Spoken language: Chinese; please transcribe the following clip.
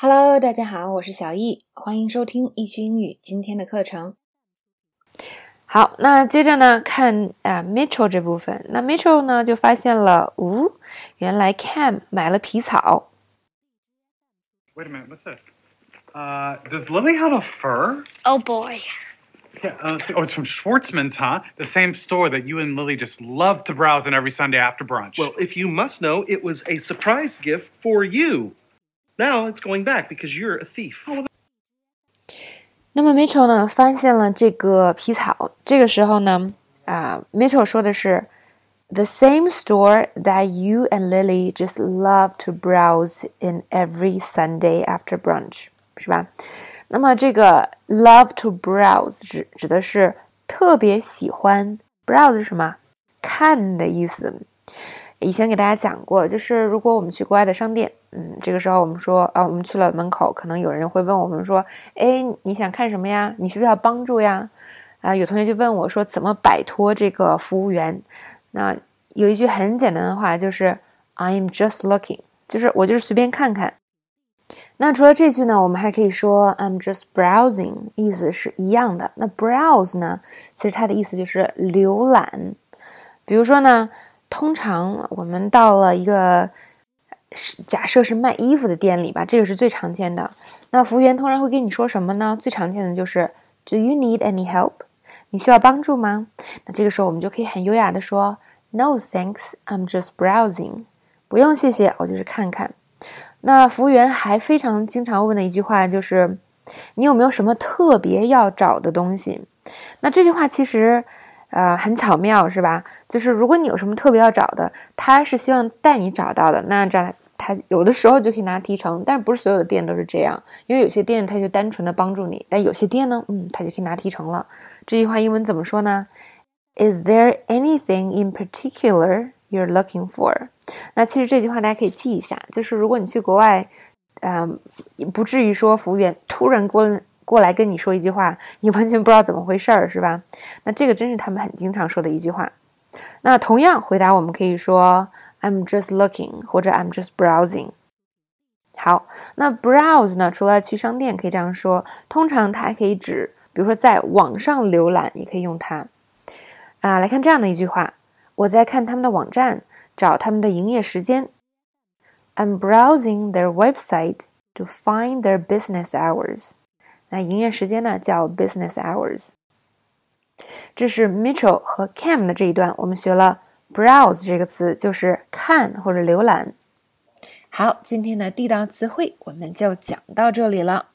Hello，大家好，我是小易，欢迎收听易趣英语今天的课程。好，那接着呢，看啊，Mitchell 这部分。那 Mitchell 呢，就发现了，呜，原来 Cam 买了皮草。 Wait a minute, what's this? Uh, does Lily have a fur? Oh boy. Yeah. Uh, so- oh, it's from Schwartzman's, huh? The same store that you and Lily just love to browse in every Sunday after brunch. Well, if you must know, it was a surprise gift for you. Now it's going back because you're a thief. 那么 Mitchell 呢，发现了这个皮草。这个时候呢，啊，Mitchell 说的是，the same store that you and Lily just love to browse in every Sunday after brunch，是吧？那么这个 love to browse 指指的是特别喜欢，browse 是什么？看的意思。 以前给大家讲过，就是如果我们去国外的商店，嗯，这个时候我们说啊，我们去了门口，可能有人会问我们说，哎，你想看什么呀？你需不需要帮助呀？啊，有同学就问我说，怎么摆脱这个服务员？那有一句很简单的话，就是 I'm just looking，就是我就是随便看看。那除了这句呢，我们还可以说 I'm just browsing，意思是一样的。那 browse 呢，其实它的意思就是浏览。比如说呢，通常我们到了一个假设是卖衣服的店里吧，这个是最常见的。那服务员通常会跟你说什么呢？最常见的就是 Do you need any help？你需要帮助吗？那这个时候我们就可以很优雅的说 No thanks, I'm just browsing。不用谢谢，我就是看看。那服务员还非常经常问的一句话就是，你有没有什么特别要找的东西？那这句话其实，呃，很巧妙，是吧？就是如果你有什么特别要找的，他是希望带你找到的，那这他有的时候就可以拿提成，但是不是所有的店都是这样，因为有些店他就单纯的帮助你，但有些店呢，嗯，他就可以拿提成了。这句话英文怎么说呢？Is there anything in particular you're looking for？那其实这句话大家可以记一下，就是如果你去国外，嗯、不至于说服务员突然过过来跟你说一句话，你完全不知道怎么回事儿，是吧？那这个真是他们很经常说的一句话。那同样回答我们可以说 I'm just looking 或者 I'm just browsing。好，那 browse 呢？除了去商店可以这样说，通常它还可以指，比如说在网上浏览，也可以用它。啊，来看这样的一句话：我在看他们的网站，找他们的营业时间。I'm browsing their website to find their business hours。那营业时间呢叫 business hours。这是 Mitchell 和 Cam 的这一段，我们学了 browse 这个词，就是看或者浏览。好，今天的地道词汇我们就讲到这里了。